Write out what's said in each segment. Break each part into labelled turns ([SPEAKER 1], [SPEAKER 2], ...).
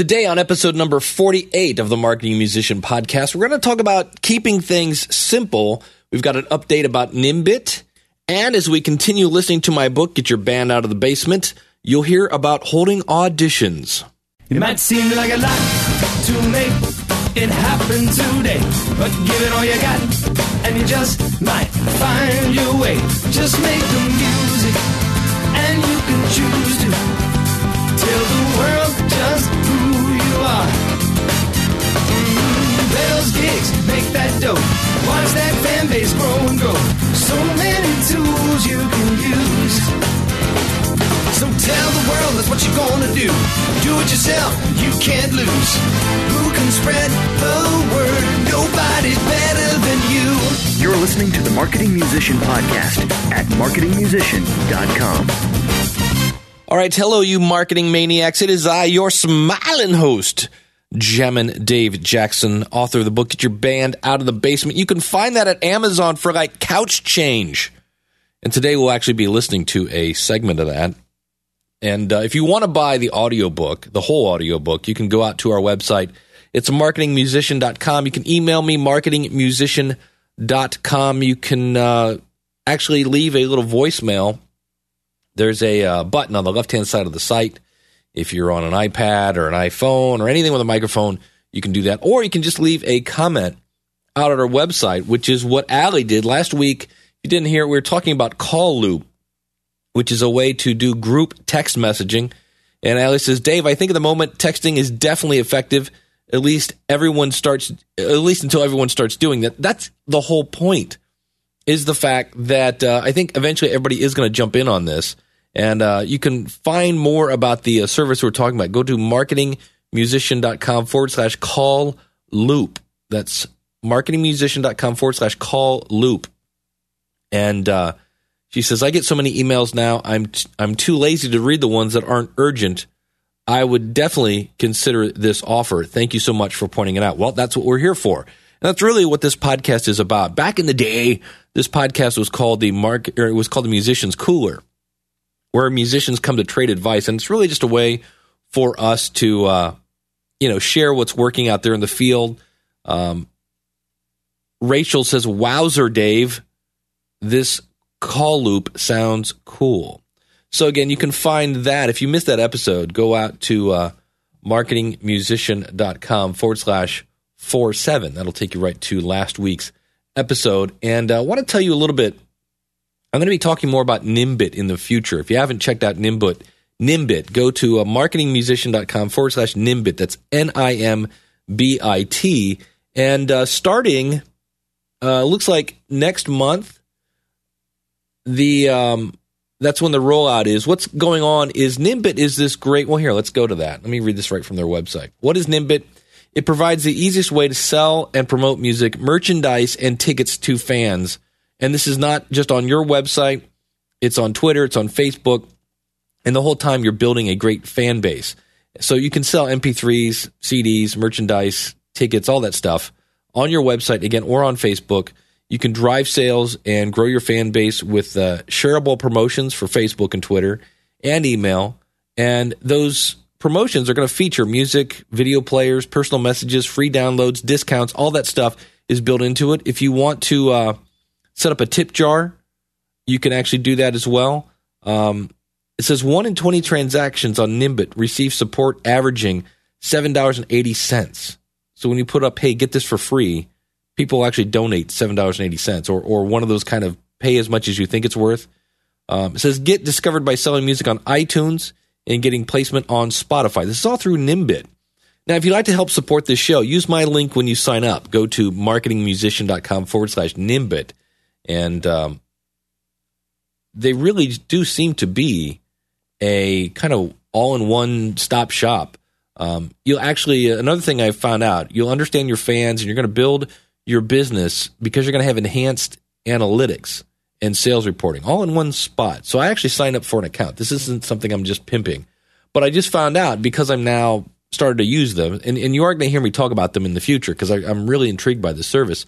[SPEAKER 1] Today, on episode number 48 of the Marketing Musician podcast, we're going to talk about keeping things simple. We've got an update about Nimbit. And as we continue listening to my book, Get Your Band Out of the Basement, you'll hear about holding auditions.
[SPEAKER 2] It might seem like a lot to make it happen today, but give it all you got, and you just might find your way. Just make the music, and you can choose to tell the world just are. Mm, play those gigs, make that dough, watch that fan base grow and grow. So many tools you can use. So tell the world that's what you're gonna do. Do it yourself, you can't lose. Who can spread the word? Nobody's better than you.
[SPEAKER 3] You're listening to the Marketing Musician Podcast at marketingmusician.com.
[SPEAKER 1] All right, hello, you marketing maniacs. It is I, your smiling host, Gemin Dave Jackson, author of the book Get Your Band Out of the Basement. You can find that at Amazon for like couch change. And today we'll actually be listening to a segment of that. And uh, if you want to buy the audiobook, the whole audiobook, you can go out to our website. It's marketingmusician.com. You can email me, marketingmusician.com. You can uh, actually leave a little voicemail. There's a uh, button on the left hand side of the site. If you're on an iPad or an iPhone or anything with a microphone, you can do that. Or you can just leave a comment out at our website, which is what Allie did last week. You didn't hear we were talking about Call Loop which is a way to do group text messaging. And Allie says, Dave, I think at the moment texting is definitely effective. At least everyone starts, at least until everyone starts doing that. That's the whole point. Is the fact that uh, I think eventually everybody is going to jump in on this, and uh, you can find more about the uh, service we're talking about. Go to marketingmusician.com forward slash call loop. That's marketingmusician.com forward slash call loop, and uh, she says, I get so many emails now, I'm, t- I'm too lazy to read the ones that aren't urgent. I would definitely consider this offer. Thank you so much for pointing it out. Well, that's what we're here for. And that's really what this podcast is about. Back in the day, this podcast was called the market, or it was called the Musicians Cooler, where musicians come to trade advice, and it's really just a way for us to, uh, you know, share what's working out there in the field. Um, Rachel says, "Wowzer, Dave, this call loop sounds cool. So again, you can find that. If you missed that episode, go out to uh, marketingmusician.com forward slash four seven. That'll take you right to last week's episode. And I uh, want to tell you a little bit. I'm going to be talking more about Nimbit in the future. If you haven't checked out Nimbit, Nimbit, go to uh, marketingmusician.com forward slash Nimbit. That's N I M B I T. And uh, starting, uh, looks like next month, the um, that's when the rollout is. What's going on is Nimbit is this great. Well, here, let's go to that. Let me read this right from their website. What is Nimbit? It provides the easiest way to sell and promote music, merchandise, and tickets to fans. And this is not just on your website, it's on Twitter, it's on Facebook. And the whole time you're building a great fan base. So you can sell MP3s, CDs, merchandise, tickets, all that stuff on your website again or on Facebook. You can drive sales and grow your fan base with uh, shareable promotions for Facebook and Twitter and email. And those promotions are going to feature music, video players, personal messages, free downloads, discounts, all that stuff is built into it. If you want to uh, set up a tip jar, you can actually do that as well. Um, it says one in 20 transactions on Nimbit receive support averaging $7.80. So when you put up, hey, get this for free, people actually donate seven dollars and eighty cents, or or one of those kind of pay as much as you think it's worth. Um, it says get discovered by selling music on iTunes and getting placement on Spotify. This is all through Nimbit. Now, if you'd like to help support this show, use my link when you sign up. Go to marketingmusician.com forward slash Nimbit. And um, they really do seem to be a kind of all in one stop shop. Um, you'll actually, another thing I found out, you'll understand your fans and you're going to build your business because you're going to have enhanced analytics and sales reporting all in one spot. So I actually signed up for an account. This isn't something I'm just pimping, but I just found out because I'm now started to use them, and, and you are going to hear me talk about them in the future because I'm really intrigued by this service.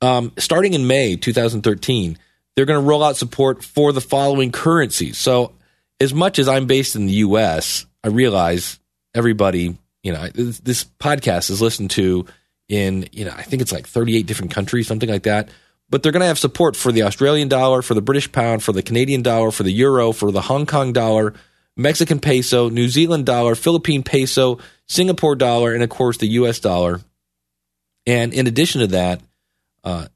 [SPEAKER 1] Um, starting in May 2013, they're going to roll out support for the following currencies. So, as much as I'm based in the U.S., I realize everybody You know, this, this podcast is listened to in, you know, I think it's like 38 different countries, something like that. But they're going to have support for the Australian dollar, for the British pound, for the Canadian dollar, for the euro, for the Hong Kong dollar, Mexican peso, New Zealand dollar, Philippine peso, Singapore dollar, and of course the US dollar. And in addition to that, uh,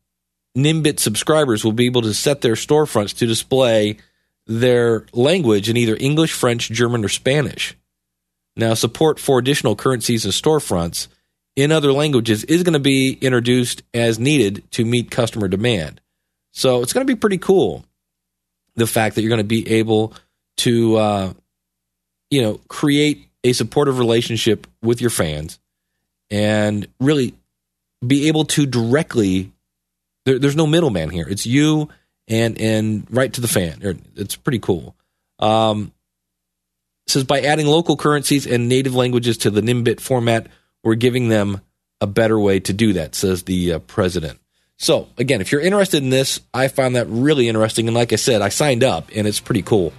[SPEAKER 1] Nimbit subscribers will be able to set their storefronts to display their language in either English, French, German, or Spanish. Now, support for additional currencies and storefronts in other languages is going to be introduced as needed to meet customer demand. So it's going to be pretty cool. The fact that you're going to be able to, uh, you know, create a supportive relationship with your fans and really be able to directly. There, there's no middleman here. It's you and and right to the fan. It's pretty cool. Um, says by adding local currencies and native languages to the Nimbit format, we're giving them a better way to do that, says the uh, president. So, again, if you're interested in this, I found that really interesting. And like I said, I signed up and it's pretty cool.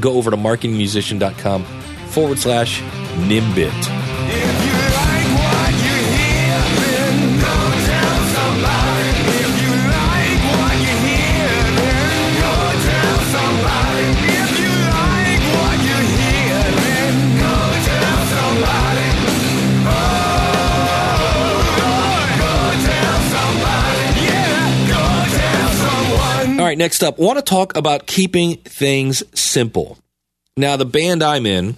[SPEAKER 1] Go over to marketingmusician.com forward slash Nimbit. Right, next up, want to talk about keeping things simple. Now, the band I'm in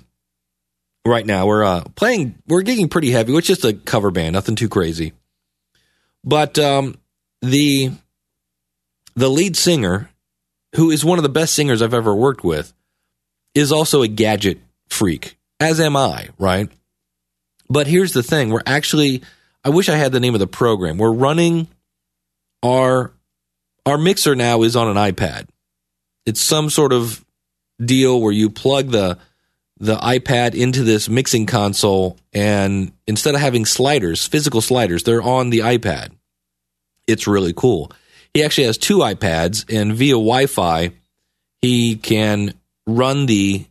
[SPEAKER 1] right now, we're uh, playing, we're gigging pretty heavy, which is just a cover band, nothing too crazy. But um, the the lead singer, who is one of the best singers I've ever worked with, is also a gadget freak, as am I, right? But here's the thing: we're actually, I wish I had the name of the program. We're running our our mixer now is on an iPad. It's some sort of deal where you plug the the iPad into this mixing console and instead of having sliders, physical sliders, they're on the iPad. It's really cool. He actually has two iPads and via Wi-Fi he can run the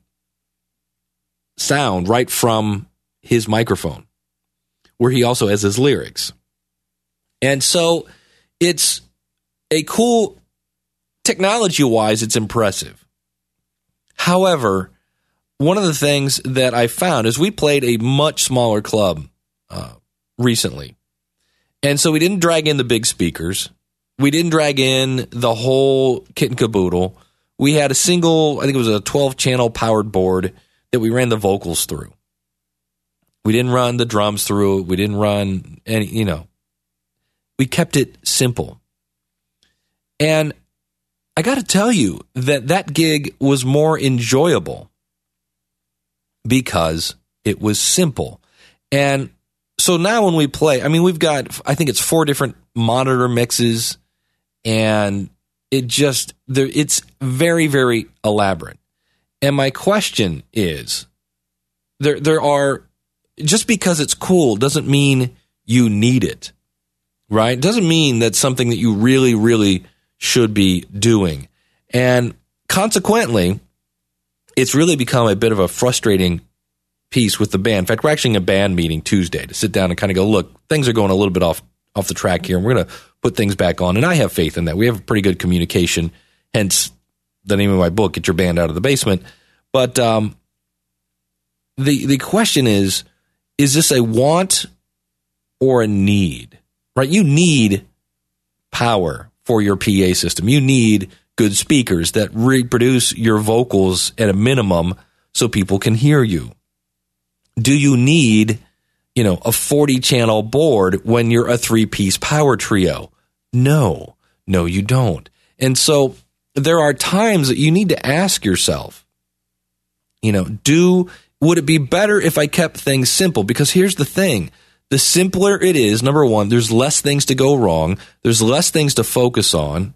[SPEAKER 1] sound right from his microphone where he also has his lyrics. And so it's a cool technology wise, it's impressive. However, one of the things that I found is we played a much smaller club uh, recently. And so we didn't drag in the big speakers. We didn't drag in the whole kit and caboodle. We had a single, I think it was a 12 channel powered board that we ran the vocals through. We didn't run the drums through. We didn't run any, you know, we kept it simple. And I got to tell you that that gig was more enjoyable because it was simple. And so now when we play, I mean, we've got, I think it's four different monitor mixes and it just, it's very, very elaborate. And my question is there, there are, just because it's cool doesn't mean you need it, right? It doesn't mean that's something that you really, really should be doing. And consequently, it's really become a bit of a frustrating piece with the band. In fact, we're actually in a band meeting Tuesday to sit down and kind of go, look, things are going a little bit off off the track here, and we're going to put things back on. And I have faith in that. We have pretty good communication, hence the name of my book, "Get Your Band Out of the Basement." But um, the the question is, is this a want or a need? Right? You need power for your PA system. You need good speakers that reproduce your vocals at a minimum so people can hear you. Do you need, you know, a 40 channel board when you're a three piece power trio? No, no, you don't. And so there are times that you need to ask yourself, you know, do, would it be better if I kept things simple? Because here's the thing. The simpler it is, number one, there's less things to go wrong. There's less things to focus on.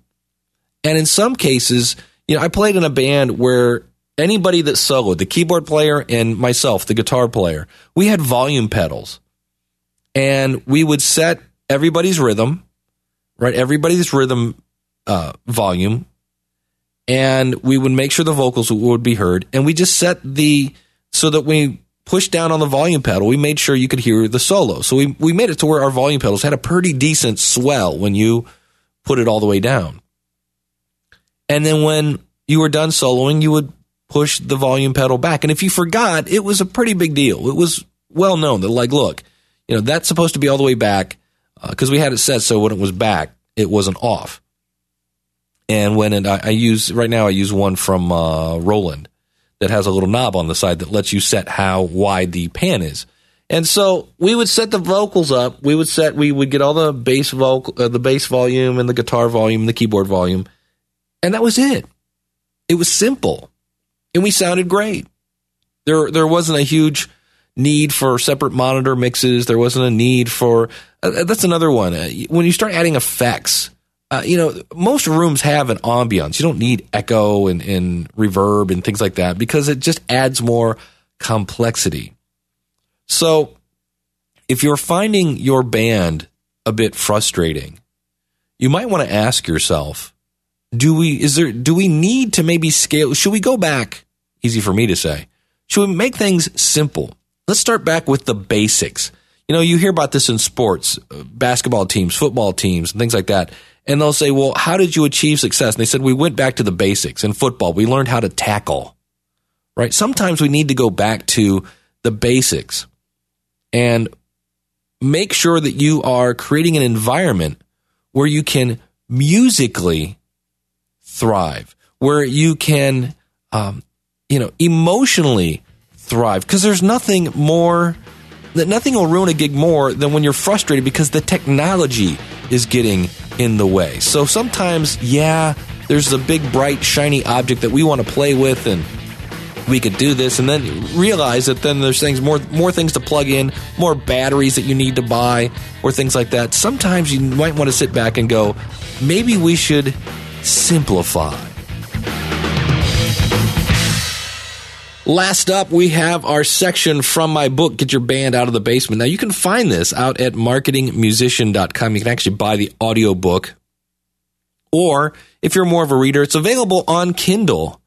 [SPEAKER 1] And in some cases, you know, I played in a band where anybody that soloed, the keyboard player and myself, the guitar player, we had volume pedals. And we would set everybody's rhythm, right? Everybody's rhythm uh, volume. And we would make sure the vocals would be heard. And we just set the, so that we, pushed down on the volume pedal, we made sure you could hear the solo. So we, we made it to where our volume pedals had a pretty decent swell when you put it all the way down. And then when you were done soloing, you would push the volume pedal back. And if you forgot, it was a pretty big deal. It was well known that, like, look, you know, that's supposed to be all the way back because uh, we had it set so when it was back, it wasn't off. And when it, I, I use right now, I use one from uh, Roland that has a little knob on the side that lets you set how wide the pan is. And so we would set the vocals up. We would set, we would get all the bass vocal, uh, the bass volume and the guitar volume, and the keyboard volume, and that was it. It was simple, and we sounded great. There, there wasn't a huge need for separate monitor mixes. There wasn't a need for. Uh, that's another one. Uh, when you start adding effects, uh, you know, most rooms have an ambiance. You don't need echo and, and reverb and things like that because it just adds more complexity. So, if you're finding your band a bit frustrating, you might want to ask yourself, do we is there do we need to maybe scale should we go back easy for me to say should we make things simple let's start back with the basics you know you hear about this in sports uh, basketball teams football teams and things like that and they'll say, well, how did you achieve success? And they said, we went back to the basics. In football, we learned how to tackle, right? Sometimes we need to go back to the basics and make sure that you are creating an environment where you can musically thrive, where you can, um, you know, emotionally thrive. Because there's nothing more that nothing will ruin a gig more than when you're frustrated because the technology is getting in the way. So sometimes, yeah, there's a big, bright, shiny object that we want to play with and we could do this and then realize that then there's things more more things to plug in, more batteries that you need to buy or things like that. Sometimes you might want to sit back and go, maybe we should simplify. Last up, we have our section from my book, Get Your Band Out of the Basement. Now, you can find this out at marketingmusician.com. You can actually buy the audiobook. Or if you're more of a reader, it's available on Kindle.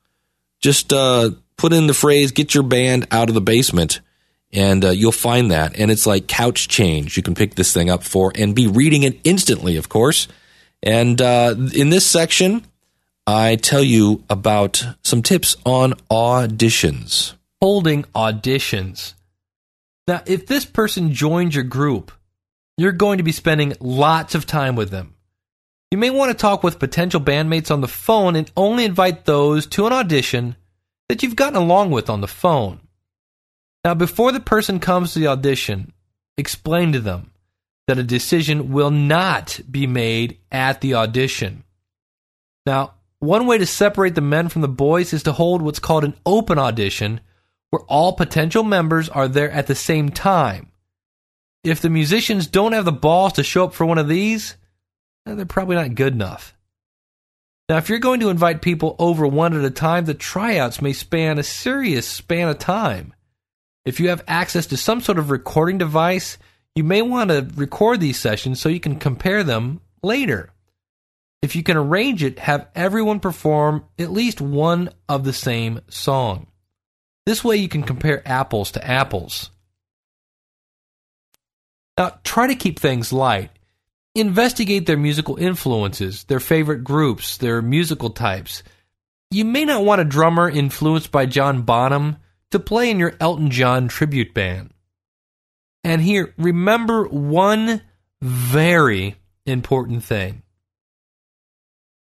[SPEAKER 1] Just uh, put in the phrase, Get Your Band Out of the Basement, and uh, you'll find that. And it's like couch change. You can pick this thing up for and be reading it instantly, of course. And uh, in this section, I tell you about some tips on auditions.
[SPEAKER 4] Holding auditions. Now, if this person joins your group, you're going to be spending lots of time with them. You may want to talk with potential bandmates on the phone and only invite those to an audition that you've gotten along with on the phone. Now, before the person comes to the audition, explain to them that a decision will not be made at the audition. Now, one way to separate the men from the boys is to hold what's called an open audition, where all potential members are there at the same time. If the musicians don't have the balls to show up for one of these, eh, they're probably not good enough. Now, if you're going to invite people over one at a time, the tryouts may span a serious span of time. If you have access to some sort of recording device, you may want to record these sessions so you can compare them later if you can arrange it, have everyone perform at least one of the same song. This way you can compare apples to apples. Now, try to keep things light. Investigate their musical influences, their favorite groups, their musical types. You may not want a drummer influenced by John Bonham to play in your Elton John tribute band. And here, remember one very important thing.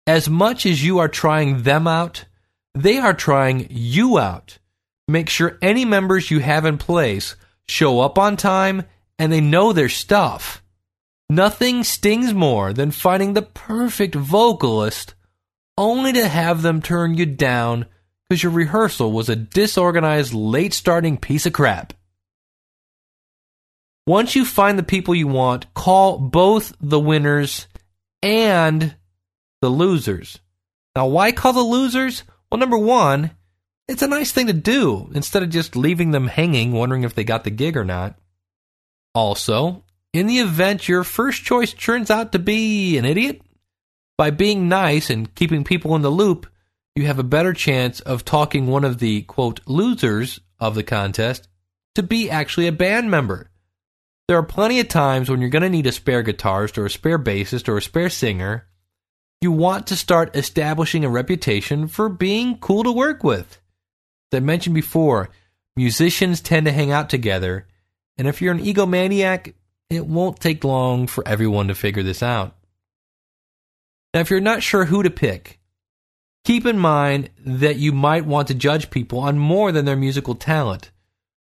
[SPEAKER 4] As much as you are trying them out, they are trying you out. Make sure any members you have in place show up on time and they know their stuff. Nothing stings more than finding the perfect vocalist only to have them turn you down because your rehearsal was a disorganized, late starting piece of crap. Once you find the people you want, call both the winners and the losers. Now, why call the losers? Well, number one, it's a nice thing to do instead of just leaving them hanging, wondering if they got the gig or not. Also, in the event your first choice turns out to be an idiot, by being nice and keeping people in the loop, you have a better chance of talking one of the quote losers of the contest to be actually a band member. There are plenty of times when you're going to need a spare guitarist or a spare bassist or a spare singer. You want to start establishing a reputation for being cool to work with. As I mentioned before, musicians tend to hang out together, and if you're an egomaniac, it won't take long for everyone to figure this out. Now, if you're not sure who to pick, keep in mind that you might want to judge people on more than their musical talent.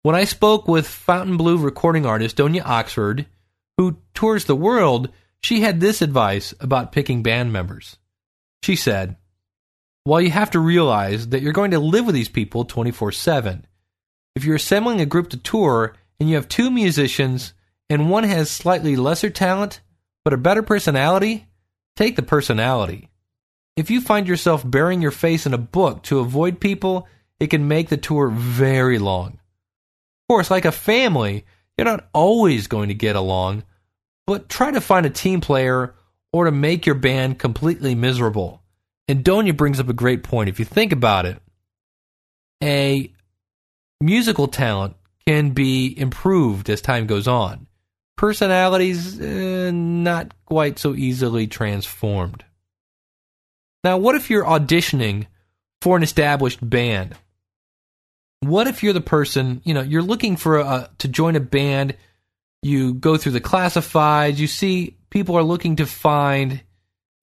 [SPEAKER 4] When I spoke with Fontainebleau recording artist Donia Oxford, who tours the world, she had this advice about picking band members. She said, While you have to realize that you're going to live with these people 24 7, if you're assembling a group to tour and you have two musicians and one has slightly lesser talent but a better personality, take the personality. If you find yourself burying your face in a book to avoid people, it can make the tour very long. Of course, like a family, you're not always going to get along, but try to find a team player or to make your band completely miserable. And Donia brings up a great point. If you think about it, a musical talent can be improved as time goes on. Personalities, eh, not quite so easily transformed. Now, what if you're auditioning for an established band? What if you're the person, you know, you're looking for a, to join a band you go through the classifieds, you see people are looking to find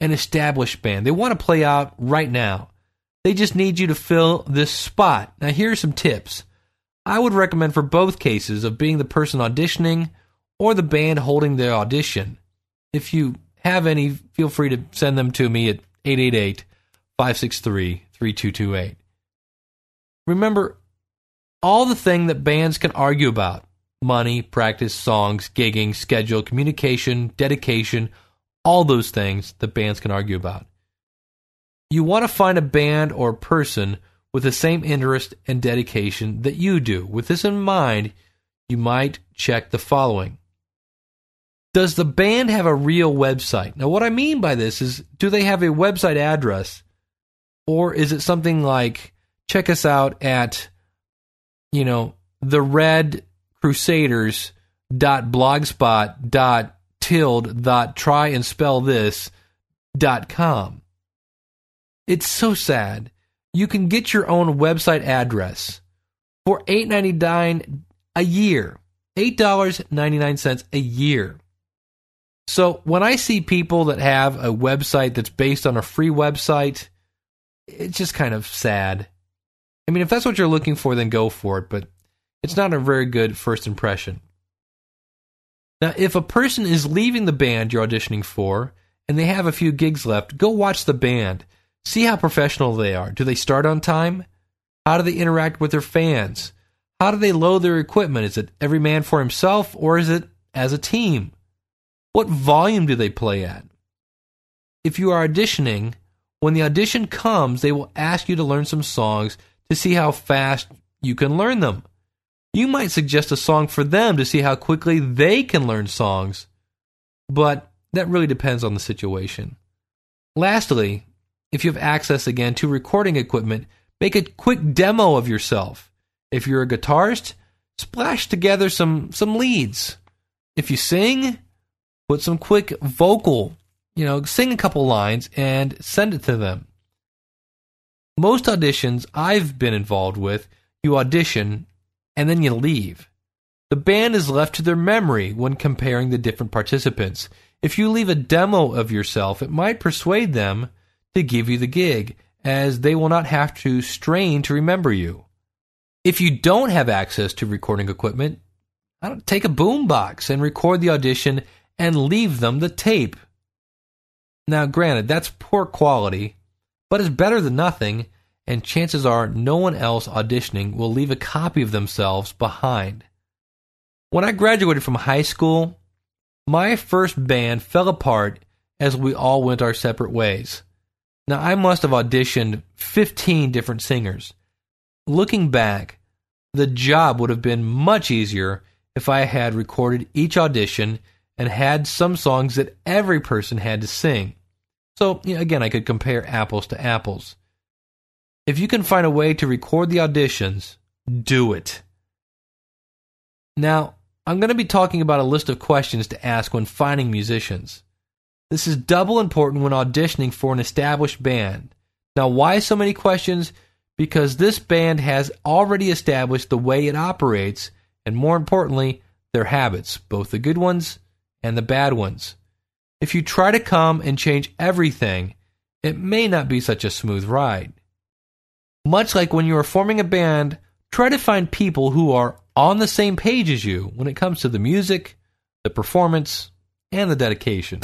[SPEAKER 4] an established band. They want to play out right now. They just need you to fill this spot. Now, here are some tips. I would recommend for both cases of being the person auditioning or the band holding the audition. If you have any, feel free to send them to me at 888 563 3228. Remember, all the thing that bands can argue about money, practice, songs, gigging, schedule, communication, dedication, all those things that bands can argue about. You want to find a band or person with the same interest and dedication that you do. With this in mind, you might check the following. Does the band have a real website? Now, what I mean by this is do they have a website address? Or is it something like check us out at, you know, the red crusaders dot blogspot dot tilde dot try and spell this dot com. It's so sad. You can get your own website address for eight ninety nine a year. Eight dollars ninety nine cents a year. So when I see people that have a website that's based on a free website, it's just kind of sad. I mean, if that's what you're looking for, then go for it. But it's not a very good first impression. Now, if a person is leaving the band you're auditioning for and they have a few gigs left, go watch the band. See how professional they are. Do they start on time? How do they interact with their fans? How do they load their equipment? Is it every man for himself or is it as a team? What volume do they play at? If you are auditioning, when the audition comes, they will ask you to learn some songs to see how fast you can learn them. You might suggest a song for them to see how quickly they can learn songs, but that really depends on the situation. Lastly, if you have access again to recording equipment, make a quick demo of yourself. If you're a guitarist, splash together some some leads. If you sing, put some quick vocal, you know, sing a couple lines and send it to them. Most auditions I've been involved with, you audition and then you leave. The band is left to their memory when comparing the different participants. If you leave a demo of yourself, it might persuade them to give you the gig, as they will not have to strain to remember you. If you don't have access to recording equipment, take a boombox and record the audition and leave them the tape. Now, granted, that's poor quality, but it's better than nothing and chances are no one else auditioning will leave a copy of themselves behind. When I graduated from high school, my first band fell apart as we all went our separate ways. Now, I must have auditioned 15 different singers. Looking back, the job would have been much easier if I had recorded each audition and had some songs that every person had to sing. So, you know, again, I could compare apples to apples. If you can find a way to record the auditions, do it. Now, I'm going to be talking about a list of questions to ask when finding musicians. This is double important when auditioning for an established band. Now, why so many questions? Because this band has already established the way it operates, and more importantly, their habits, both the good ones and the bad ones. If you try to come and change everything, it may not be such a smooth ride. Much like when you are forming a band, try to find people who are on the same page as you when it comes to the music, the performance, and the dedication.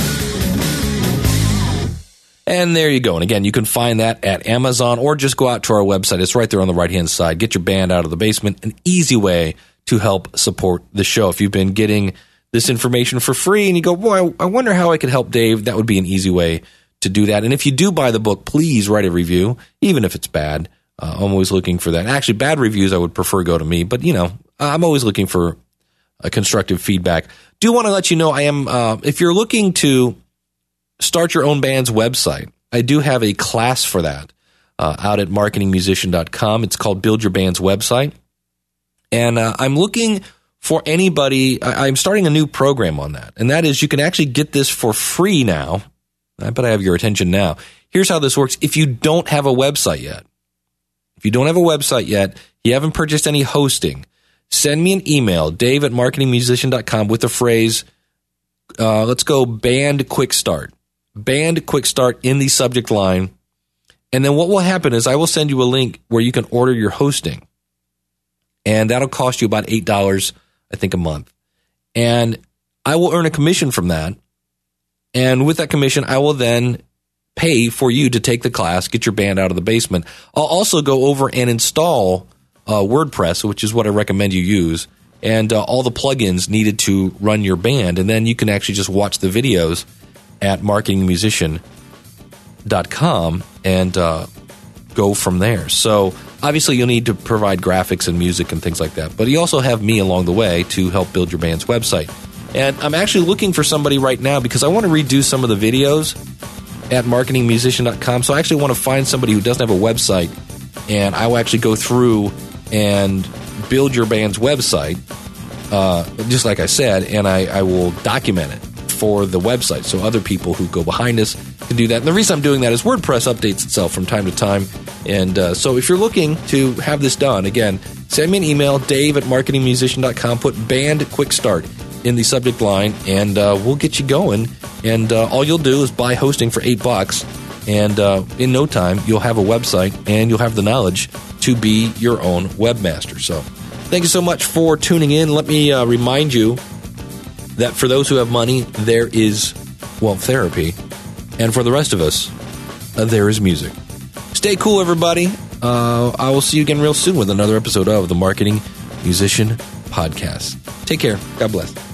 [SPEAKER 1] And there you go. And again, you can find that at Amazon or just go out to our website. It's right there on the right hand side. Get your band out of the basement. An easy way to help support the show. If you've been getting this information for free and you go, boy, I wonder how I could help Dave, that would be an easy way to do that. And if you do buy the book, please write a review, even if it's bad. Uh, I'm always looking for that. Actually, bad reviews I would prefer go to me, but you know, I'm always looking for a constructive feedback. Do want to let you know I am uh, if you're looking to start your own band's website, I do have a class for that uh, out at marketingmusician.com. It's called Build Your Band's Website, and uh, I'm looking for anybody. I, I'm starting a new program on that, and that is you can actually get this for free now. I bet I have your attention now. Here's how this works: if you don't have a website yet if you don't have a website yet, you haven't purchased any hosting, send me an email, dave at marketingmusician.com with the phrase, uh, let's go band quick start. Band quick start in the subject line. And then what will happen is I will send you a link where you can order your hosting. And that'll cost you about $8, I think, a month. And I will earn a commission from that. And with that commission, I will then pay for you to take the class, get your band out of the basement. I'll also go over and install uh, WordPress, which is what I recommend you use, and uh, all the plugins needed to run your band. And then you can actually just watch the videos at marketingmusician.com and uh, go from there. So obviously, you'll need to provide graphics and music and things like that. But you also have me along the way to help build your band's website. And I'm actually looking for somebody right now because I want to redo some of the videos at marketingmusician.com. So I actually want to find somebody who doesn't have a website, and I will actually go through and build your band's website, uh, just like I said, and I, I will document it for the website so other people who go behind us can do that. And the reason I'm doing that is WordPress updates itself from time to time. And uh, so if you're looking to have this done, again, send me an email, dave at marketingmusician.com, put band quick start in the subject line, and uh, we'll get you going. And uh, all you'll do is buy hosting for eight bucks, and uh, in no time you'll have a website and you'll have the knowledge to be your own webmaster. So, thank you so much for tuning in. Let me uh, remind you that for those who have money, there is well therapy, and for the rest of us, uh, there is music. Stay cool, everybody. Uh, I will see you again real soon with another episode of the Marketing Musician Podcast. Take care. God bless.